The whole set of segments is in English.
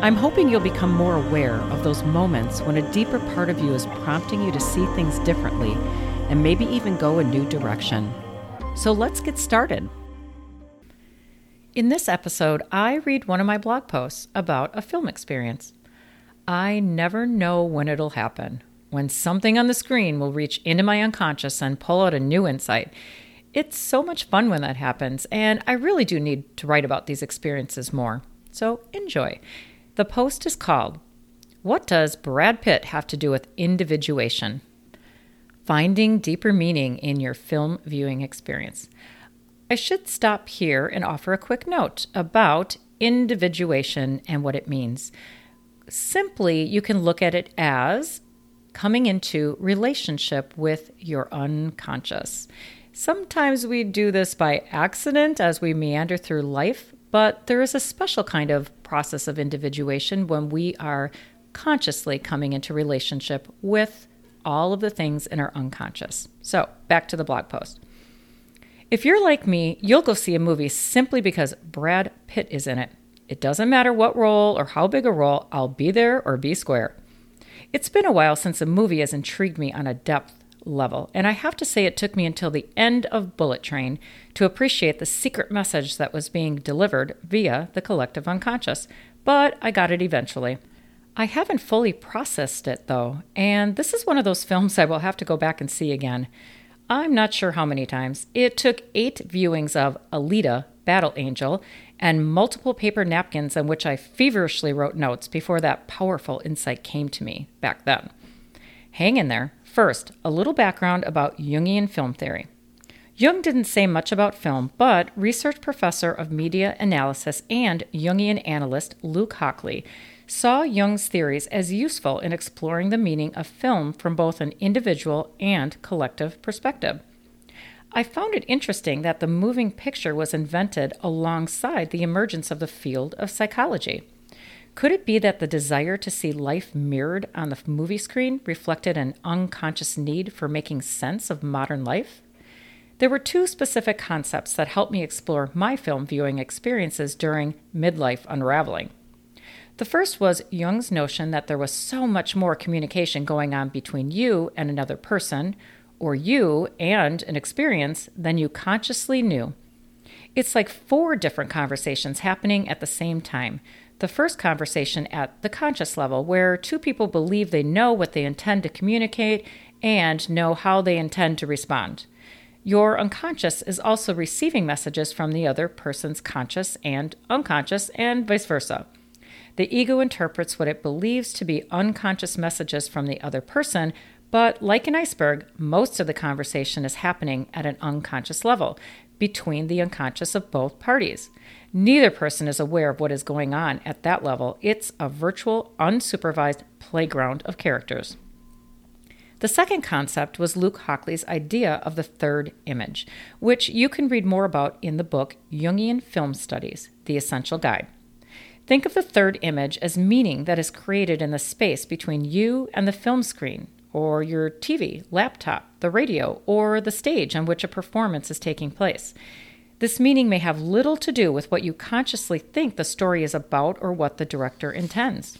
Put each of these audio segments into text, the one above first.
I'm hoping you'll become more aware of those moments when a deeper part of you is prompting you to see things differently and maybe even go a new direction. So let's get started. In this episode, I read one of my blog posts about a film experience. I never know when it'll happen, when something on the screen will reach into my unconscious and pull out a new insight. It's so much fun when that happens, and I really do need to write about these experiences more. So enjoy. The post is called What Does Brad Pitt Have to Do with Individuation? Finding Deeper Meaning in Your Film Viewing Experience. I should stop here and offer a quick note about individuation and what it means. Simply, you can look at it as coming into relationship with your unconscious. Sometimes we do this by accident as we meander through life, but there is a special kind of process of individuation when we are consciously coming into relationship with all of the things in our unconscious. So, back to the blog post. If you're like me, you'll go see a movie simply because Brad Pitt is in it. It doesn't matter what role or how big a role, I'll be there or be square. It's been a while since a movie has intrigued me on a depth level, and I have to say it took me until the end of Bullet Train to appreciate the secret message that was being delivered via the collective unconscious, but I got it eventually. I haven't fully processed it though, and this is one of those films I will have to go back and see again. I'm not sure how many times. It took eight viewings of Alita, Battle Angel, and multiple paper napkins on which I feverishly wrote notes before that powerful insight came to me back then. Hang in there. First, a little background about Jungian film theory. Jung didn't say much about film, but research professor of media analysis and Jungian analyst Luke Hockley saw Jung's theories as useful in exploring the meaning of film from both an individual and collective perspective. I found it interesting that the moving picture was invented alongside the emergence of the field of psychology. Could it be that the desire to see life mirrored on the movie screen reflected an unconscious need for making sense of modern life? There were two specific concepts that helped me explore my film viewing experiences during midlife unraveling. The first was Jung's notion that there was so much more communication going on between you and another person, or you and an experience, than you consciously knew. It's like four different conversations happening at the same time. The first conversation at the conscious level, where two people believe they know what they intend to communicate and know how they intend to respond. Your unconscious is also receiving messages from the other person's conscious and unconscious, and vice versa. The ego interprets what it believes to be unconscious messages from the other person, but like an iceberg, most of the conversation is happening at an unconscious level between the unconscious of both parties. Neither person is aware of what is going on at that level. It's a virtual, unsupervised playground of characters. The second concept was Luke Hockley's idea of the third image, which you can read more about in the book Jungian Film Studies The Essential Guide. Think of the third image as meaning that is created in the space between you and the film screen, or your TV, laptop, the radio, or the stage on which a performance is taking place. This meaning may have little to do with what you consciously think the story is about or what the director intends.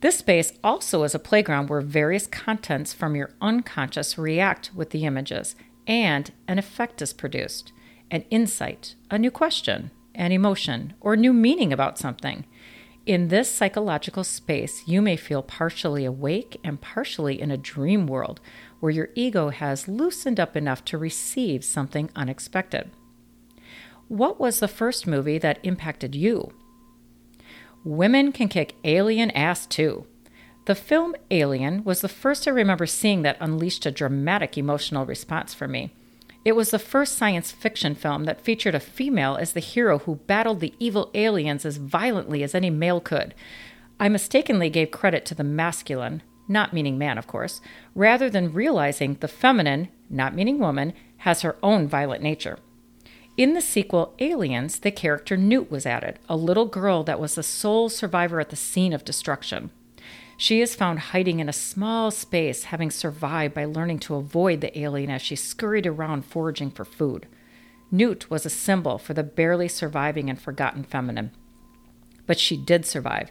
This space also is a playground where various contents from your unconscious react with the images, and an effect is produced an insight, a new question, an emotion, or new meaning about something. In this psychological space, you may feel partially awake and partially in a dream world where your ego has loosened up enough to receive something unexpected. What was the first movie that impacted you? Women can kick alien ass too. The film Alien was the first I remember seeing that unleashed a dramatic emotional response for me. It was the first science fiction film that featured a female as the hero who battled the evil aliens as violently as any male could. I mistakenly gave credit to the masculine, not meaning man, of course, rather than realizing the feminine, not meaning woman, has her own violent nature. In the sequel, Aliens, the character Newt was added, a little girl that was the sole survivor at the scene of destruction. She is found hiding in a small space, having survived by learning to avoid the alien as she scurried around foraging for food. Newt was a symbol for the barely surviving and forgotten feminine. But she did survive,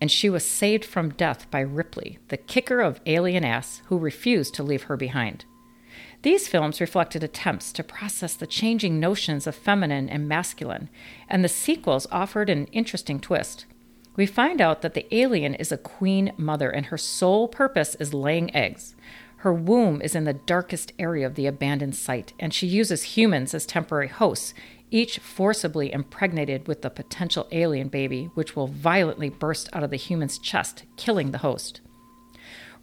and she was saved from death by Ripley, the kicker of alien ass who refused to leave her behind. These films reflected attempts to process the changing notions of feminine and masculine, and the sequels offered an interesting twist. We find out that the alien is a queen mother, and her sole purpose is laying eggs. Her womb is in the darkest area of the abandoned site, and she uses humans as temporary hosts, each forcibly impregnated with the potential alien baby, which will violently burst out of the human's chest, killing the host.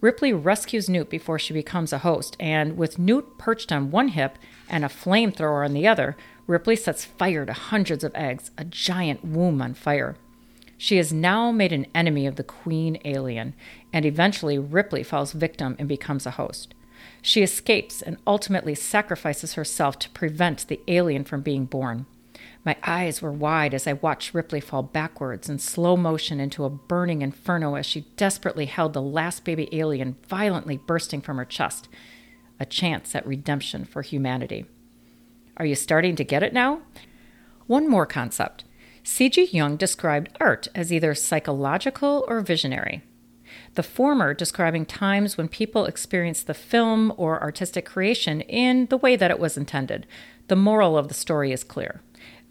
Ripley rescues Newt before she becomes a host, and with Newt perched on one hip and a flamethrower on the other, Ripley sets fire to hundreds of eggs, a giant womb on fire. She is now made an enemy of the queen alien, and eventually Ripley falls victim and becomes a host. She escapes and ultimately sacrifices herself to prevent the alien from being born. My eyes were wide as I watched Ripley fall backwards in slow motion into a burning inferno as she desperately held the last baby alien violently bursting from her chest. A chance at redemption for humanity. Are you starting to get it now? One more concept. C.G. Jung described art as either psychological or visionary. The former describing times when people experienced the film or artistic creation in the way that it was intended. The moral of the story is clear.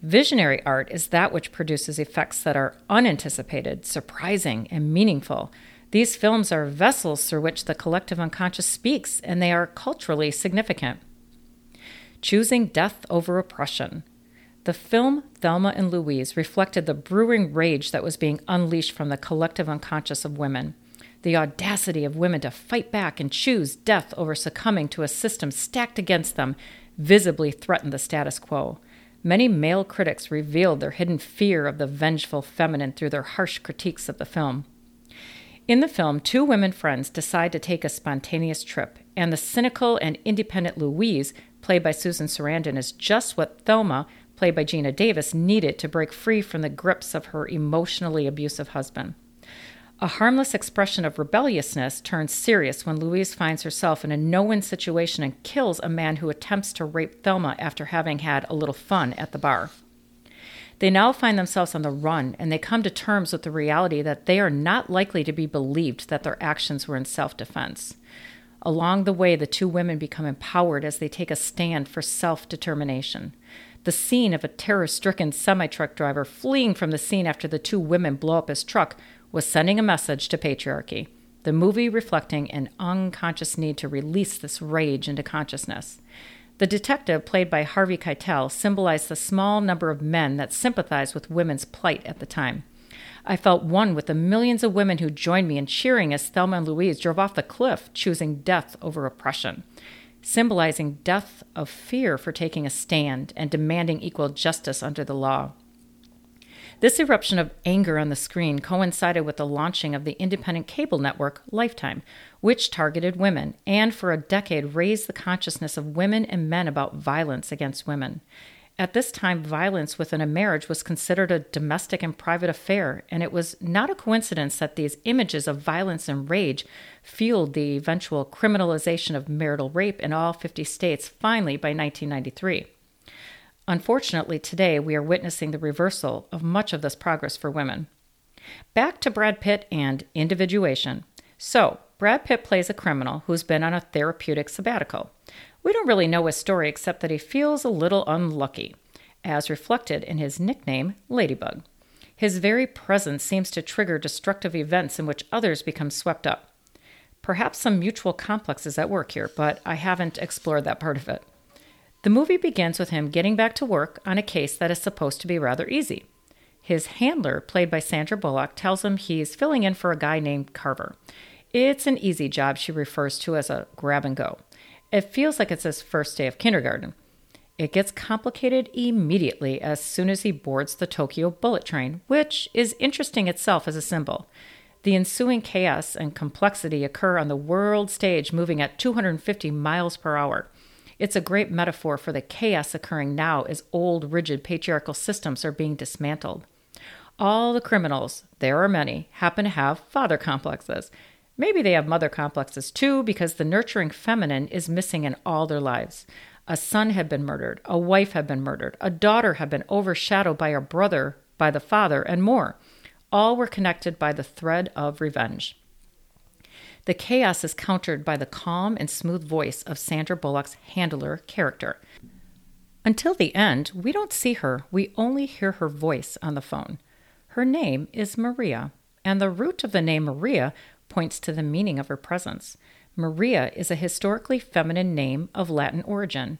Visionary art is that which produces effects that are unanticipated, surprising, and meaningful. These films are vessels through which the collective unconscious speaks, and they are culturally significant. Choosing death over oppression. The film Thelma and Louise reflected the brewing rage that was being unleashed from the collective unconscious of women. The audacity of women to fight back and choose death over succumbing to a system stacked against them visibly threatened the status quo. Many male critics revealed their hidden fear of the vengeful feminine through their harsh critiques of the film. In the film, two women friends decide to take a spontaneous trip, and the cynical and independent Louise, played by Susan Sarandon, is just what Thelma, played by Geena Davis, needed to break free from the grips of her emotionally abusive husband. A harmless expression of rebelliousness turns serious when Louise finds herself in a no win situation and kills a man who attempts to rape Thelma after having had a little fun at the bar. They now find themselves on the run and they come to terms with the reality that they are not likely to be believed that their actions were in self defense. Along the way, the two women become empowered as they take a stand for self determination. The scene of a terror stricken semi truck driver fleeing from the scene after the two women blow up his truck was sending a message to patriarchy, the movie reflecting an unconscious need to release this rage into consciousness. The detective, played by Harvey Keitel, symbolized the small number of men that sympathized with women's plight at the time. I felt one with the millions of women who joined me in cheering as Thelma and Louise drove off the cliff, choosing death over oppression, symbolizing death of fear for taking a stand and demanding equal justice under the law. This eruption of anger on the screen coincided with the launching of the independent cable network Lifetime, which targeted women and for a decade raised the consciousness of women and men about violence against women. At this time, violence within a marriage was considered a domestic and private affair, and it was not a coincidence that these images of violence and rage fueled the eventual criminalization of marital rape in all 50 states finally by 1993. Unfortunately, today we are witnessing the reversal of much of this progress for women. Back to Brad Pitt and individuation. So, Brad Pitt plays a criminal who's been on a therapeutic sabbatical. We don't really know his story except that he feels a little unlucky, as reflected in his nickname, Ladybug. His very presence seems to trigger destructive events in which others become swept up. Perhaps some mutual complex is at work here, but I haven't explored that part of it. The movie begins with him getting back to work on a case that is supposed to be rather easy. His handler, played by Sandra Bullock, tells him he's filling in for a guy named Carver. It's an easy job she refers to as a grab and go. It feels like it's his first day of kindergarten. It gets complicated immediately as soon as he boards the Tokyo bullet train, which is interesting itself as a symbol. The ensuing chaos and complexity occur on the world stage, moving at 250 miles per hour. It's a great metaphor for the chaos occurring now as old, rigid patriarchal systems are being dismantled. All the criminals, there are many, happen to have father complexes. Maybe they have mother complexes too, because the nurturing feminine is missing in all their lives. A son had been murdered, a wife had been murdered, a daughter had been overshadowed by a brother, by the father, and more. All were connected by the thread of revenge. The chaos is countered by the calm and smooth voice of Sandra Bullock's handler character. Until the end, we don't see her, we only hear her voice on the phone. Her name is Maria, and the root of the name Maria points to the meaning of her presence. Maria is a historically feminine name of Latin origin.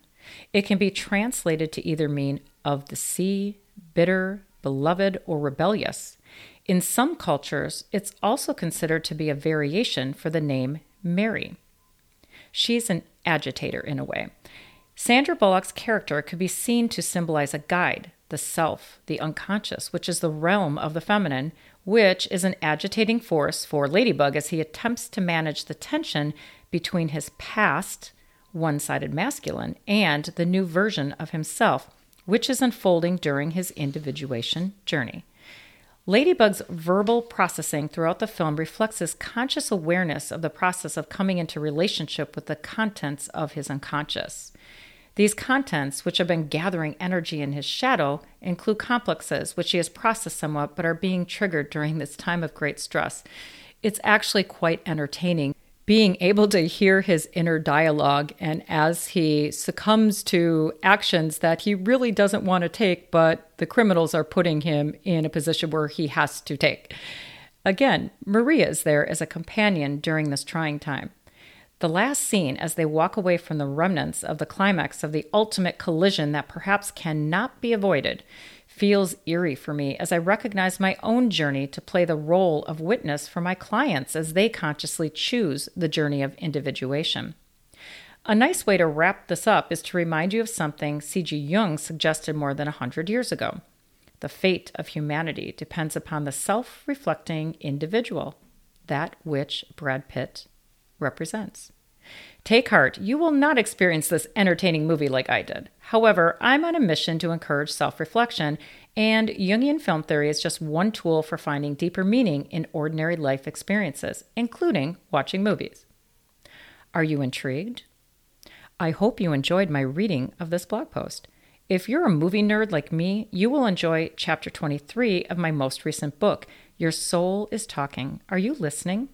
It can be translated to either mean of the sea, bitter, beloved, or rebellious. In some cultures, it's also considered to be a variation for the name Mary. She's an agitator in a way. Sandra Bullock's character could be seen to symbolize a guide, the self, the unconscious, which is the realm of the feminine, which is an agitating force for Ladybug as he attempts to manage the tension between his past, one sided masculine, and the new version of himself, which is unfolding during his individuation journey. Ladybug's verbal processing throughout the film reflects his conscious awareness of the process of coming into relationship with the contents of his unconscious. These contents, which have been gathering energy in his shadow, include complexes which he has processed somewhat but are being triggered during this time of great stress. It's actually quite entertaining being able to hear his inner dialogue and as he succumbs to actions that he really doesn't want to take, but the criminals are putting him in a position where he has to take. Again, Maria is there as a companion during this trying time. The last scene, as they walk away from the remnants of the climax of the ultimate collision that perhaps cannot be avoided, feels eerie for me as I recognize my own journey to play the role of witness for my clients as they consciously choose the journey of individuation. A nice way to wrap this up is to remind you of something C.G. Jung suggested more than a hundred years ago. The fate of humanity depends upon the self reflecting individual, that which Brad Pitt represents. Take heart, you will not experience this entertaining movie like I did. However, I'm on a mission to encourage self reflection, and Jungian film theory is just one tool for finding deeper meaning in ordinary life experiences, including watching movies. Are you intrigued? I hope you enjoyed my reading of this blog post. If you're a movie nerd like me, you will enjoy chapter 23 of my most recent book, Your Soul is Talking. Are you listening?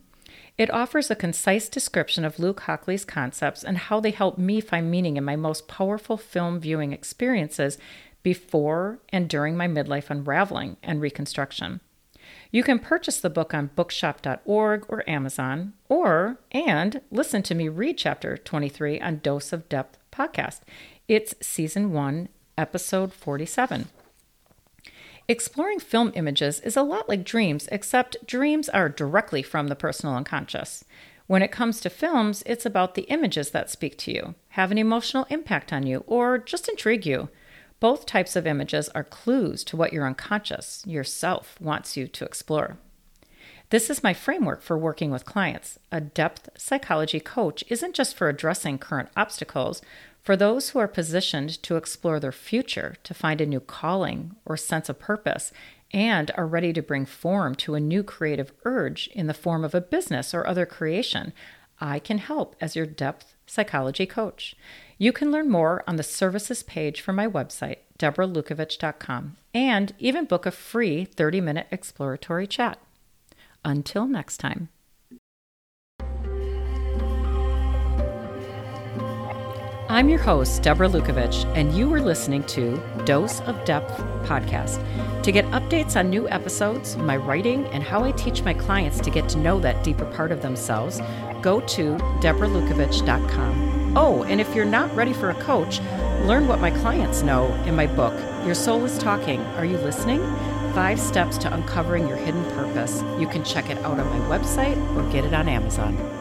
It offers a concise description of Luke Hockley's concepts and how they help me find meaning in my most powerful film viewing experiences before and during my midlife unraveling and reconstruction. You can purchase the book on bookshop.org or Amazon, or and listen to me read chapter 23 on Dose of Depth podcast. It's season 1, episode 47. Exploring film images is a lot like dreams, except dreams are directly from the personal unconscious. When it comes to films, it's about the images that speak to you, have an emotional impact on you, or just intrigue you. Both types of images are clues to what your unconscious, yourself, wants you to explore. This is my framework for working with clients. A depth psychology coach isn't just for addressing current obstacles, for those who are positioned to explore their future, to find a new calling or sense of purpose, and are ready to bring form to a new creative urge in the form of a business or other creation, I can help as your depth psychology coach. You can learn more on the services page for my website, deborahlukovich.com, and even book a free 30 minute exploratory chat. Until next time. I'm your host, Deborah Lukovich, and you are listening to Dose of Depth podcast. To get updates on new episodes, my writing, and how I teach my clients to get to know that deeper part of themselves, go to deborahlukovich.com. Oh, and if you're not ready for a coach, learn what my clients know in my book, Your Soul is Talking. Are you listening? Five steps to uncovering your hidden purpose. You can check it out on my website or get it on Amazon.